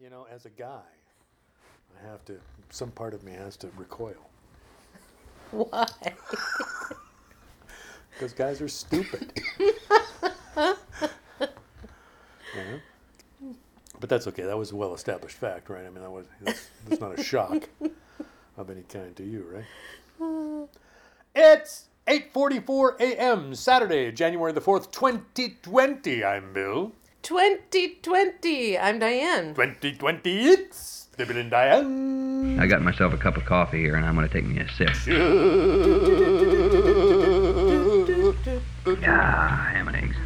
You know, as a guy, I have to, some part of me has to recoil. Why? Because guys are stupid. Yeah. But that's okay. That was a well established fact, right? I mean, that was, that's, that's not a shock of any kind to you, right? It's 8.44 a.m. Saturday, January the 4th, 2020. I'm Bill. 2020. I'm Diane. 2020, it's Bill and Diane. I got myself a cup of coffee here, and I'm going to take me a sip. Ah, ham and eggs.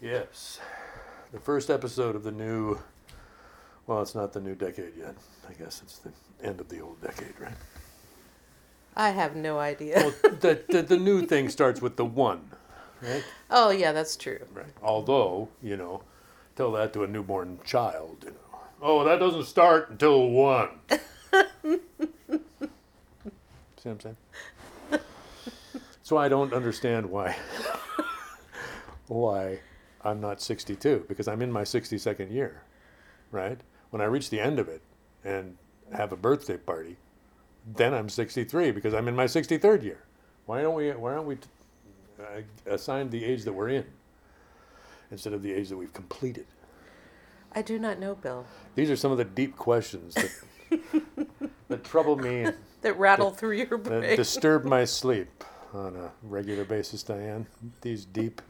Yes. The first episode of the new, well, it's not the new decade yet. I guess it's the end of the old decade, right? I have no idea. Well, the, the, the new thing starts with the one, right? oh, yeah, that's true. Right. Although, you know, tell that to a newborn child, you know. Oh, that doesn't start until one. See what I'm saying? So I don't understand why why I'm not 62 because I'm in my 62nd year, right? When I reach the end of it and have a birthday party, then I'm 63 because I'm in my 63rd year. Why don't we? Why aren't we assigned the age that we're in instead of the age that we've completed? I do not know, Bill. These are some of the deep questions that that trouble me That rattle through your that brain. disturb my sleep on a regular basis, Diane. These deep,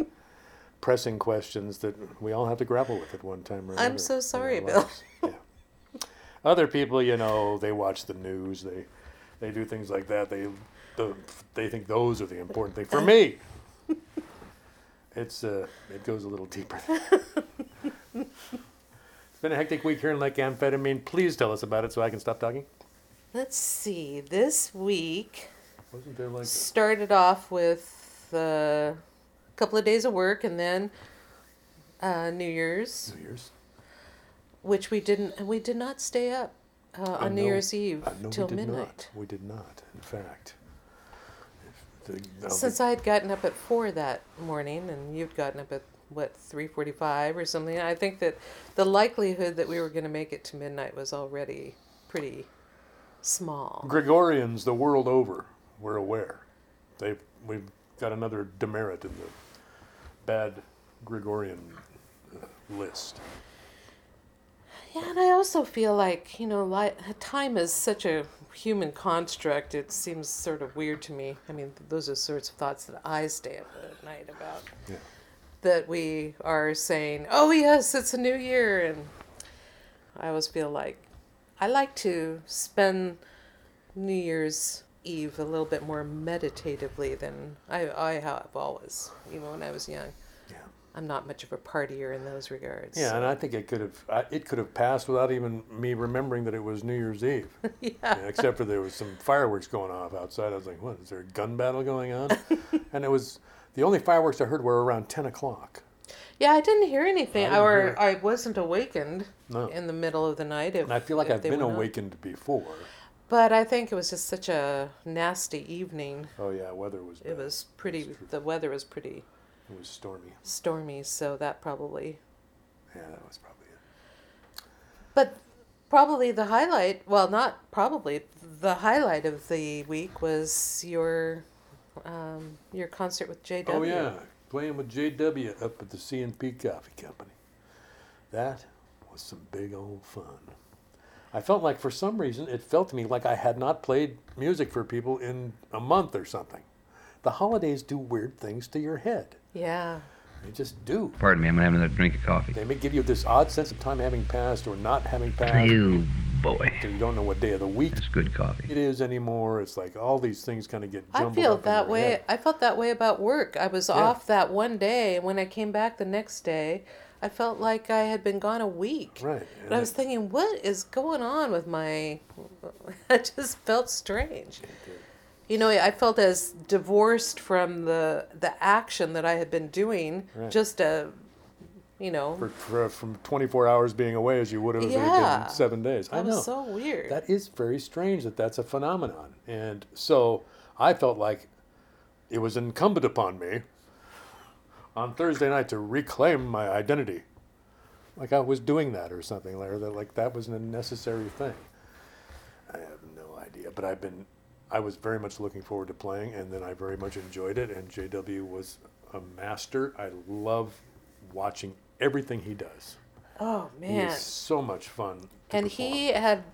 pressing questions that we all have to grapple with at one time or another. I'm so sorry, Bill. Yeah. Other people, you know, they watch the news. They they do things like that. They the, they think those are the important thing. For me, it's uh, it goes a little deeper. it's been a hectic week here in Lake Amphetamine. Please tell us about it so I can stop talking. Let's see. This week Wasn't there like started off with uh, a couple of days of work and then uh, New Year's, New Year's? which we didn't, and we did not stay up uh, on New. Year's Eve till we midnight. not. We did not. In fact, If the, now the- Since I had gotten up at four that morning, and you'd gotten up at what three forty-five or something, I think that the likelihood that we were going to make it to midnight was already pretty small. Gregorians the world over were aware. They we've got another demerit in the bad Gregorian uh, list. Yeah, and I also feel like you know, li- time is such a human construct. It seems sort of weird to me. I mean, those are sorts of thoughts that I stay up at night about. Yeah. That we are saying, "Oh yes, it's a new year," and I always feel like I like to spend New Year's Eve a little bit more meditatively than I I have always, even when I was young. I'm not much of a partier in those regards. Yeah, and I think it could have uh, it could have passed without even me remembering that it was New Year's Eve. yeah. Yeah, except for there was some fireworks going off outside. I was like, "What is there a gun battle going on?" and it was the only fireworks I heard were around ten o'clock. Yeah, I didn't hear anything, I didn't or hear. I wasn't awakened No. in the middle of the night. If, And I feel like I've been awakened before. But I think it was just such a nasty evening. Oh yeah, weather was. It was pretty. The weather was pretty It was stormy. stormy, so that probably. Yeah, that was probably it. But probably the highlight. Well, not probably. The highlight of the week was your, um, your concert with JW. Oh yeah, playing with JW up at the C and P Coffee Company. That was some big old fun. I felt like for some reason it felt to me like I had not played music for people in a month or something. The holidays do weird things to your head. Yeah. They just do. Pardon me, I'm going to have another drink of coffee. They may give you this odd sense of time having passed or not having passed. You boy. You don't know what day of the week That's good coffee. it is anymore. It's like all these things kind of get I jumbled feel up in that your way. head. I felt that way about work. I was Yeah. off that one day, and when I came back the next day, I felt like I had been gone a week. Right. But I was thinking, what is going on with my? I just felt strange. You know, I felt as divorced from the the action that I had been doing. Right. Just a, you know, for, for, from 24 hours being away as you would have Yeah. been seven days. I that know. was so weird. That is very strange that that's a phenomenon. And so I felt like it was incumbent upon me on Thursday night to reclaim my identity. like I was doing that or something, or that like that was a necessary thing. I have no idea, but I've been, I was very much looking forward to playing, and then I very much enjoyed it. And JW was a master. I love watching everything he does. Oh He man! is so much fun. And perform. he had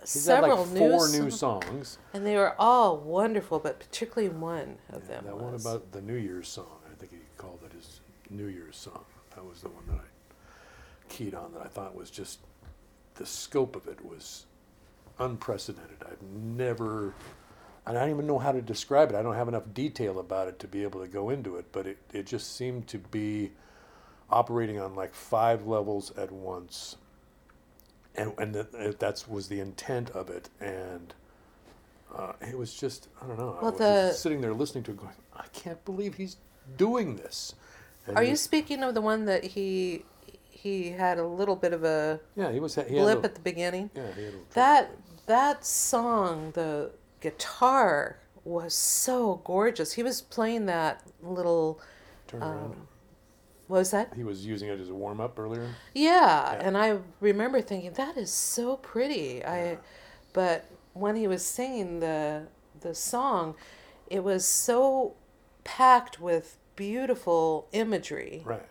He's several like four new, new songs, and they were all wonderful, but particularly one of them That one about the New Year's song, I think he called it his New Year's song. That was the one that I keyed on that I thought was just the scope of it was unprecedented. I've never, I don't even know how to describe it. I don't have enough detail about it to be able to go into it, but it, it just seemed to be operating on like five levels at once. And, and that, that was the intent of it. And uh, it was just, I don't know. I Well, was the- just sitting there listening to it going, I can't believe he's doing this. And Are you speaking of the one that he he had a little bit of a Yeah, he was. He had blip a- at the beginning? yeah, he had a- That that song, the guitar was so gorgeous. He was playing that little. turn around. Um, what was that? He was using it as a warm up earlier. Yeah, and I remember thinking that is so pretty. I, but when he was singing the the song, it was so packed with beautiful imagery Right.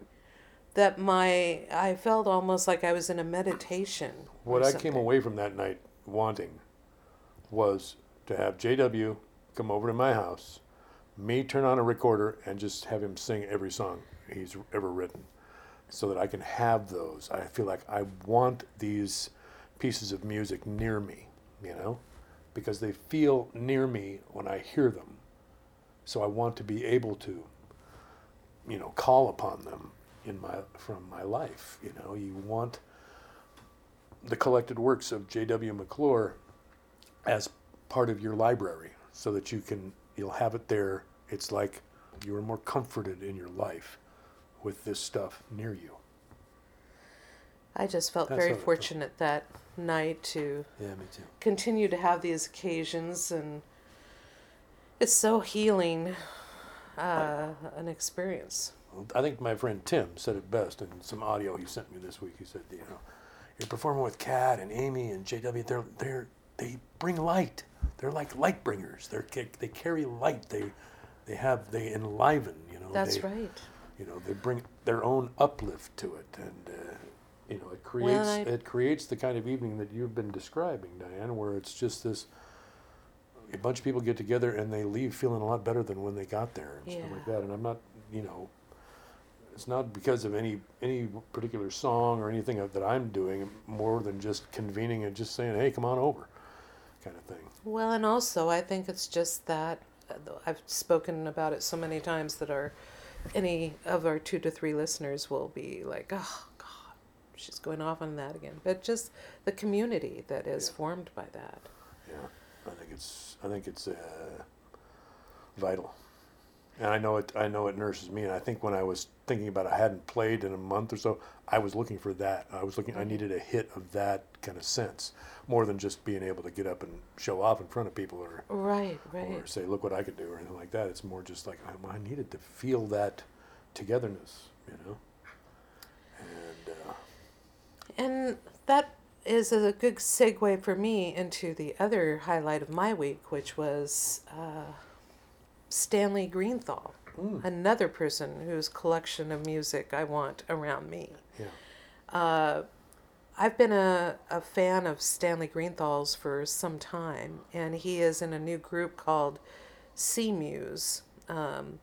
that my I felt almost like I was in a meditation. What I came away from that night wanting was to have JW come over to my house, me turn on a recorder, and just have him sing every song he's ever written so that I can have those. I feel like I want these pieces of music near me, you know, because they feel near me when I hear them. So I want to be able to, you know, call upon them in my from my life. You know, you want the collected works of J.W. McClure as part of your library so that you can you'll have it there. It's like you are more comforted in your life with this stuff near you. I just felt That's very fortunate that night to Yeah, me too. continue to have these occasions and it's so healing uh, an experience. I think my friend Tim said it best in some audio he sent me this week. He said, you know, you're performing with Kat and Amy and JW. They're they're they bring light. They're like light bringers. They're they carry light. They they have they enliven. You know. That's they, right. You know, they bring their own uplift to it, and uh, you know, it creates I- it creates the kind of evening that you've been describing, Diane, where it's just this. A bunch of people get together and they leave feeling a lot better than when they got there and stuff like that. And I'm not, you know, it's not because of any any particular song or anything that I'm doing, more than just convening and just saying, "Hey, come on over," kind of thing. Well, and also I think it's just that uh, I've spoken about it so many times that our any of our two to three listeners will be like, "Oh God, she's going off on that again." But just the community that is Yeah. formed by that. Yeah, I think it's I think it's uh, vital, and I know it I know it nurses me. And I think when I was thinking about it, I hadn't played in a month or so, I was looking for that. I was looking. I needed a hit of that kind of sense, more than just being able to get up and show off in front of people or Right, right, or say, "Look what I could do" or anything like that. It's more just like I, I needed to feel that togetherness, you know. And uh, And that is a good segue for me into the other highlight of my week, which was uh, Stanley Greenthal, Mm. another person whose collection of music I want around me. yeah, Uh, I've been a, a fan of Stanley Greenthal's for some time, and he is in a new group called Sea Muse. Um,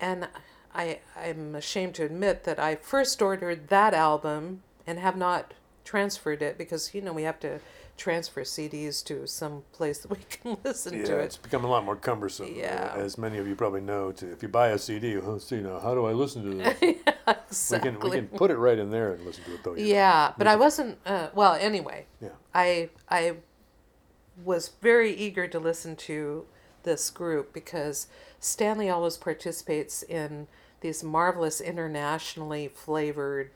and I, I'm ashamed to admit that I first ordered that album and have not transferred it because, you know, we have to transfer CDs to some place that we can listen yeah, to it. it's it. become a lot more cumbersome. uh, Yeah. as many of you probably know, to if you buy a CD, oh, see now, how do I listen to this? exactly. We can we can put it right in there and listen to it though. you know. Yeah, but I wasn't. Uh, well, anyway, Yeah. I I was very eager to listen to this group because Stanley always participates in these marvelous internationally flavored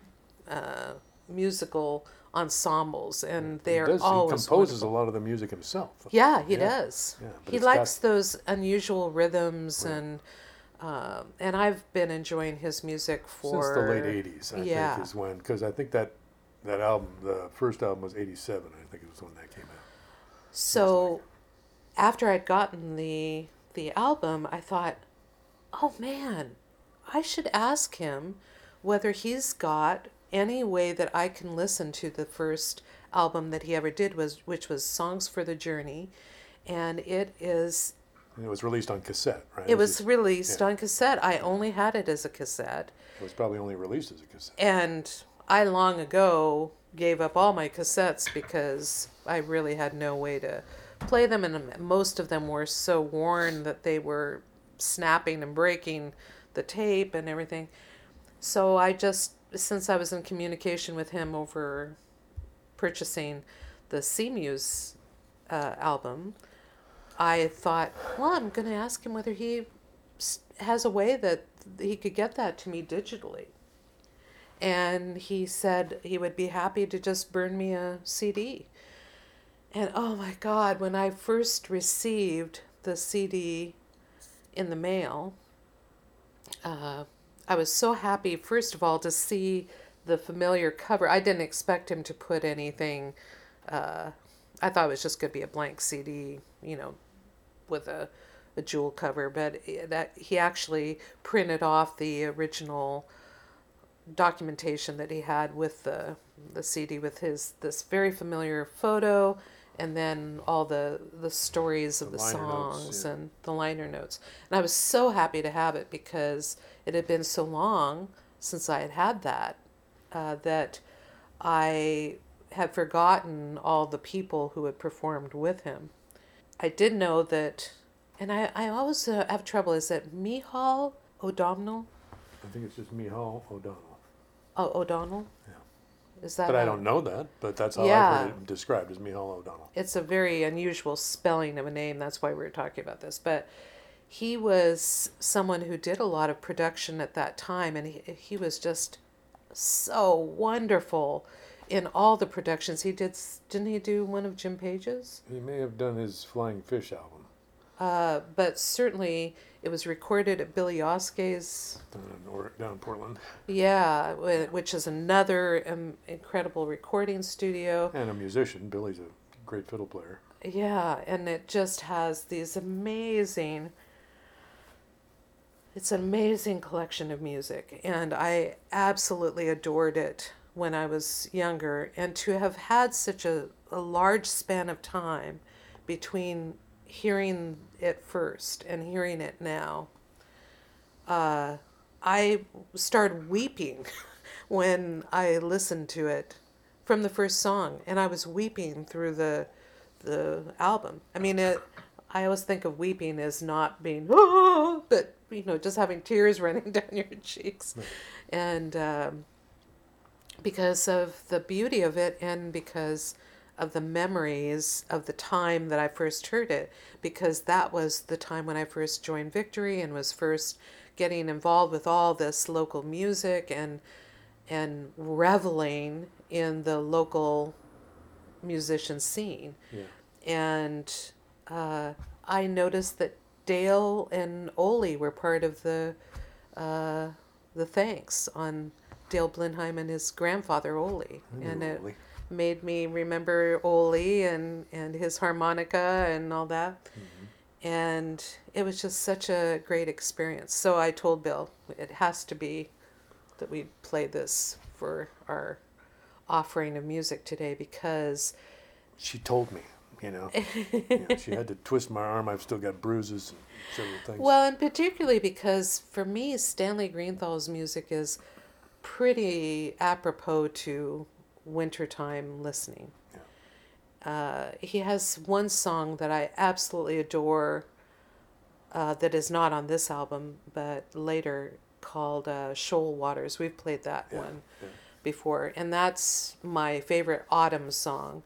uh, musical ensembles, and they He does. He composes wonderful. a lot of the music himself. Yeah, he Yeah. does. Yeah, he likes got- those unusual rhythms and Um, and I've been enjoying his music for Since the late '80s, I yeah. think is when because I think that that album, the first album was '87. I think it was when that came out. So after I'd gotten the the album, I thought, "Oh man, I should ask him whether he's got any way that I can listen to the first album that he ever did was which was Songs for the Journey." And it is And it was released on cassette, right? it This was released yeah. on cassette. I only had it as a cassette. It was probably only released as a cassette. And I long ago gave up all my cassettes because I really had no way to play them, and most of them were so worn that they were snapping and breaking the tape and everything. So I just, since I was in communication with him over purchasing the C Muse uh, album, I thought, well, I'm going to ask him whether he has a way that he could get that to me digitally and he said he would be happy to just burn me a CD. And oh my God, when I first received the CD in the mail, uh, I was so happy, first of all, to see the familiar cover. I didn't expect him to put anything, uh, I thought it was just going to be a blank CD, you know, with a, a jewel cover, but that he actually printed off the original documentation that he had with the the CD with his this very familiar photo and then all the the stories of The the, liner notes, songs yeah. and the liner notes. And I was so happy to have it because it had been so long since I had had that uh, that I had forgotten all the people who had performed with him. I did know that, and I, I always uh, have trouble. Is it Mihal O'Donnell? I think it's just Mícheál Ó Domhnaill. Oh, O'Donnell. Yeah. Is that? But I don't know that. But that's how I've heard it described as Mícheál Ó Domhnaill. It's a very unusual spelling of a name. That's why we were talking about this. But he was someone who did a lot of production at that time, and he he was just so wonderful in all the productions he did. Didn't he do one of Jim Page's? He may have done his Flying Fish album Uh, but certainly it was recorded at Billy Oskay's down down in Portland, Yeah, which is another um, incredible recording studio. and a musician. Billy's a great fiddle player. Yeah, and it just has these amazing. It's an amazing collection of music, and I absolutely adored it when I was younger. And to have had such a, a large span of time between hearing it first and hearing it now, uh, I started weeping when I listened to it from the first song, and I was weeping through the the album. I mean, it. I always think of weeping as not being, oh, but you know, just having tears running down your cheeks, and um, because of the beauty of it, and because of the memories of the time that I first heard it, because that was the time when I first joined Victory and was first getting involved with all this local music and and reveling in the local musician scene Yeah. and uh, I noticed that Dale and Ole were part of the uh, the thanks on Dale Blinheim and his grandfather Ole, and it. Made me remember Ole and and his harmonica and all that, mm-hmm. and it was just such a great experience. So I told Bill it has to be that we play this for our offering of music today because She told me, you know. You know, she had to twist my arm. I've still got bruises and several things. Well, and particularly because for me, Stanley Greenthal's music is pretty apropos to wintertime listening. Uh, he has one song that I absolutely adore uh, that is not on this album, but later called uh, Shoal Waters. We've played that Yeah, one yeah. before, and that's my favorite autumn song.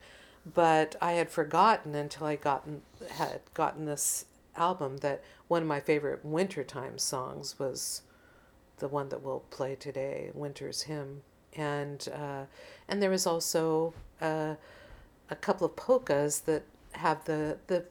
But I had forgotten until I gotten had gotten this album that one of my favorite wintertime songs was the one that we'll play today, "Winter's Hymn," and uh, and there was also uh, a couple of polkas that have the the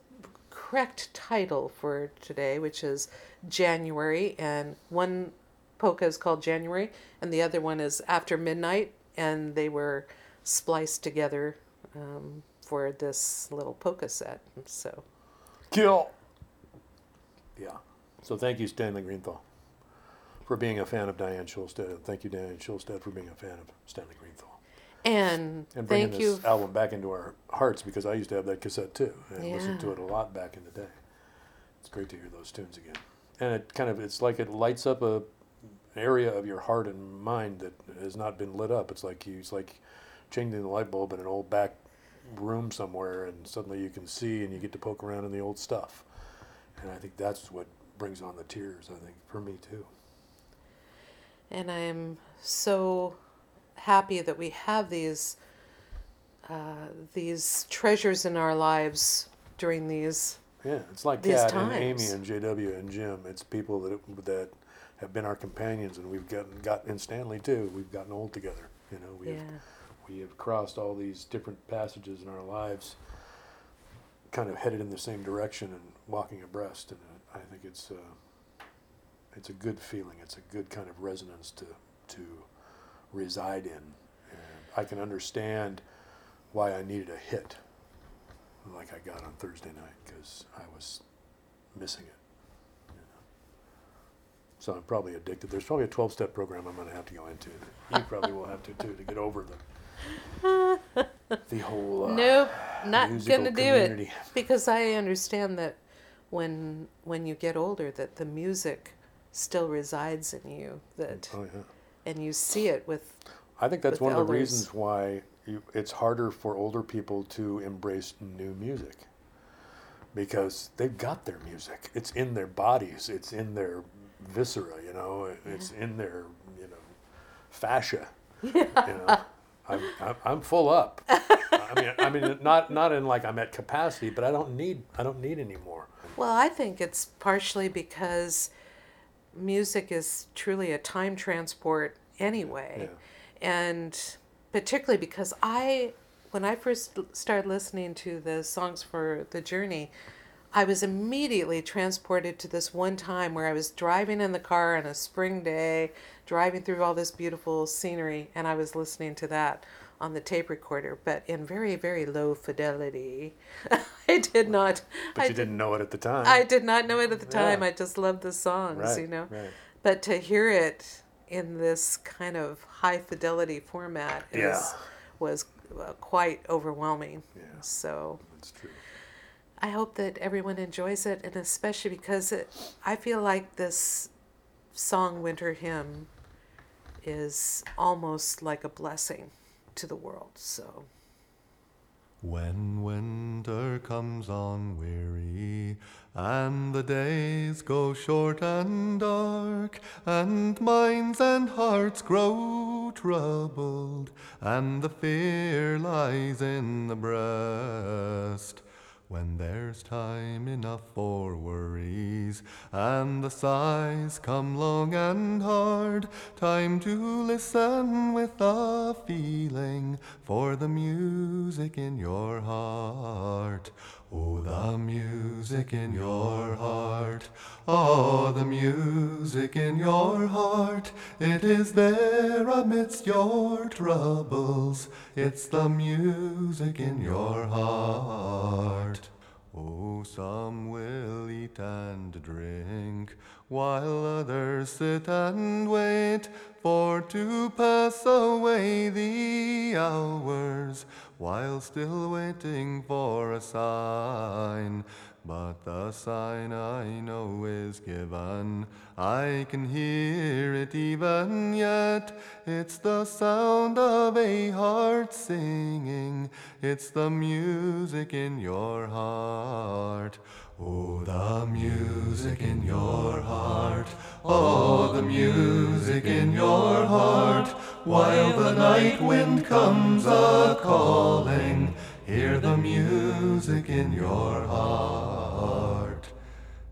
correct title for today, which is January, and one polka is called January, and the other one is After Midnight, and they were spliced together um, for this little polka set. So, Kill. Yeah. So thank you, Stanley Greenthal, for being a fan of Diane Schulstead. Thank you, Diane Schulstead, for being a fan of Stanley Greenthal. And, And bringing thank this you. album back into our hearts because I used to have that cassette too and listened to it a lot back in the day. It's great to hear those tunes again. And it kind of, it's like it lights up a area of your heart and mind that has not been lit up. It's like you, it's like changing the light bulb in an old back room somewhere and suddenly you can see and you get to poke around in the old stuff. And I think that's what brings on the tears, I think, for me too. And I'm so happy that we have these uh, these treasures in our lives during these. Yeah, it's like Kat and Amy and JW and Jim. It's people that that have been our companions, and we've gotten got and Stanley too. We've gotten old together. You know, we Yeah. have we have crossed all these different passages in our lives, kind of headed in the same direction and walking abreast. And I think it's uh, it's a good feeling. It's a good kind of resonance to to reside in. And I can understand why I needed a hit like I got on Thursday night because I was missing it. you know. So I'm probably addicted. There's probably a 12 step program I'm going to have to go into. You probably will have to too to get over the the whole uh, Nope, not gonna do it because I understand that when when you get older, that the music still resides in you. That Oh yeah. And you see it with I think that's one of the elders. reasons why you, it's harder for older people to embrace new music because they've got their music. It's in their bodies. It's in their viscera. You know, it's in their you know fascia. You know, I'm, I'm, I'm full up. I mean, I mean, not not in like I'm at capacity, but I don't need I don't need any more. Well, I think it's partially because music is truly a time transport anyway. And particularly because I, when I first started listening to the songs for The Journey, I was immediately transported to this one time where I was driving in the car on a spring day, driving through all this beautiful scenery, and I was listening to that on the tape recorder, but in very, very low fidelity. I did not. But I you didn't know it at the time. I did not know it at the time. Yeah. I just loved the songs, Right, you know. right. But to hear it in this kind of high fidelity format is, Yeah. was uh, quite overwhelming. Yeah. So That's true. I hope that everyone enjoys it, and especially because it, I feel like this song "Winter Hymn" is almost like a blessing to the world. So. When winter comes on weary, and the days go short and dark, and minds and hearts grow troubled, and the fear lies in the breast. When there's time enough for worries, and the sighs come long and hard, time to listen with a feeling for the music in your heart. Oh, the music in your heart. Oh, the music in your heart. It is there amidst your troubles. It's the music in your heart. Oh, some will eat and drink, while others sit and wait for to pass away the hours, while still waiting for a sign. But the sign I know is given. I can hear it even yet. It's the sound of a heart singing. It's the music in your heart. Oh, the music in your heart. Oh, the music in your heart. While the night wind comes a calling, hear the music in your heart.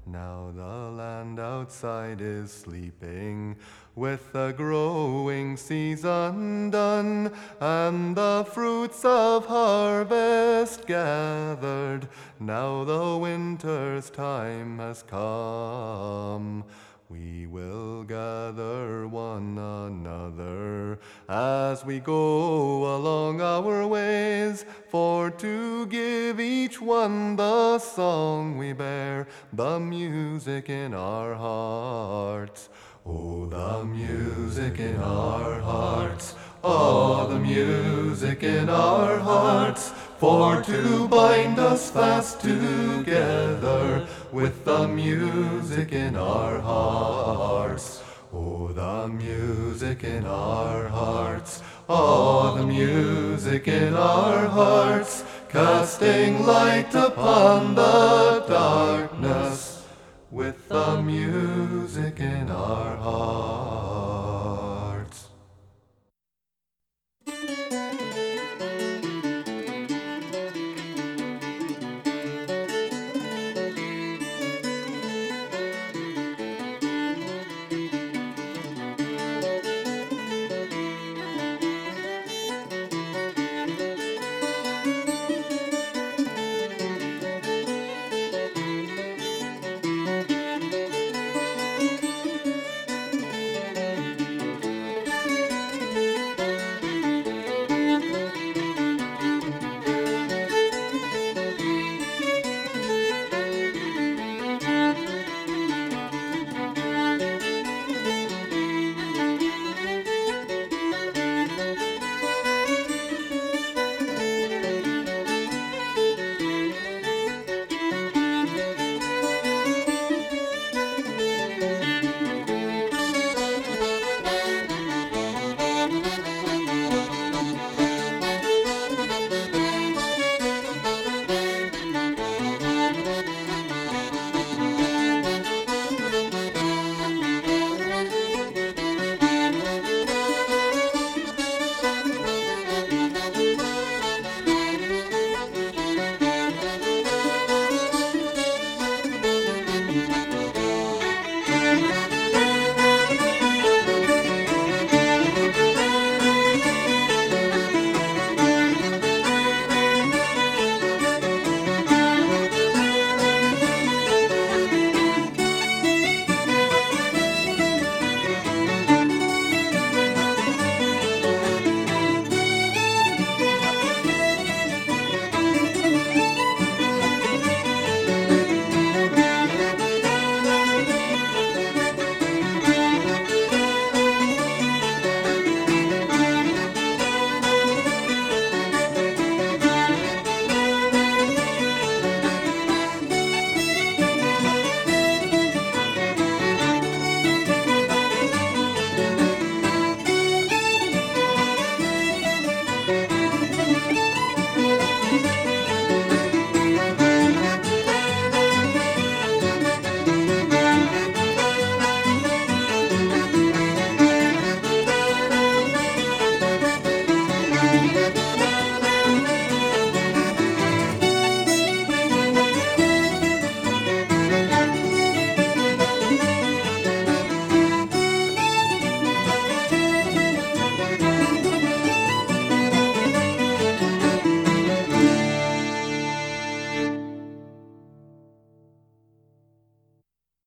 Now the land outside is sleeping, with the growing season done, and the fruits of harvest gathered. Now the winter's time has come. We will gather one as we go along our ways, for to give each one the song we bear, the music in our hearts. Oh, the music in our hearts. Oh, the music in our hearts. For to bind us fast together with the music in our hearts. Oh, the music in our hearts. Oh, the music in our hearts. Casting light upon the darkness with the music in our hearts.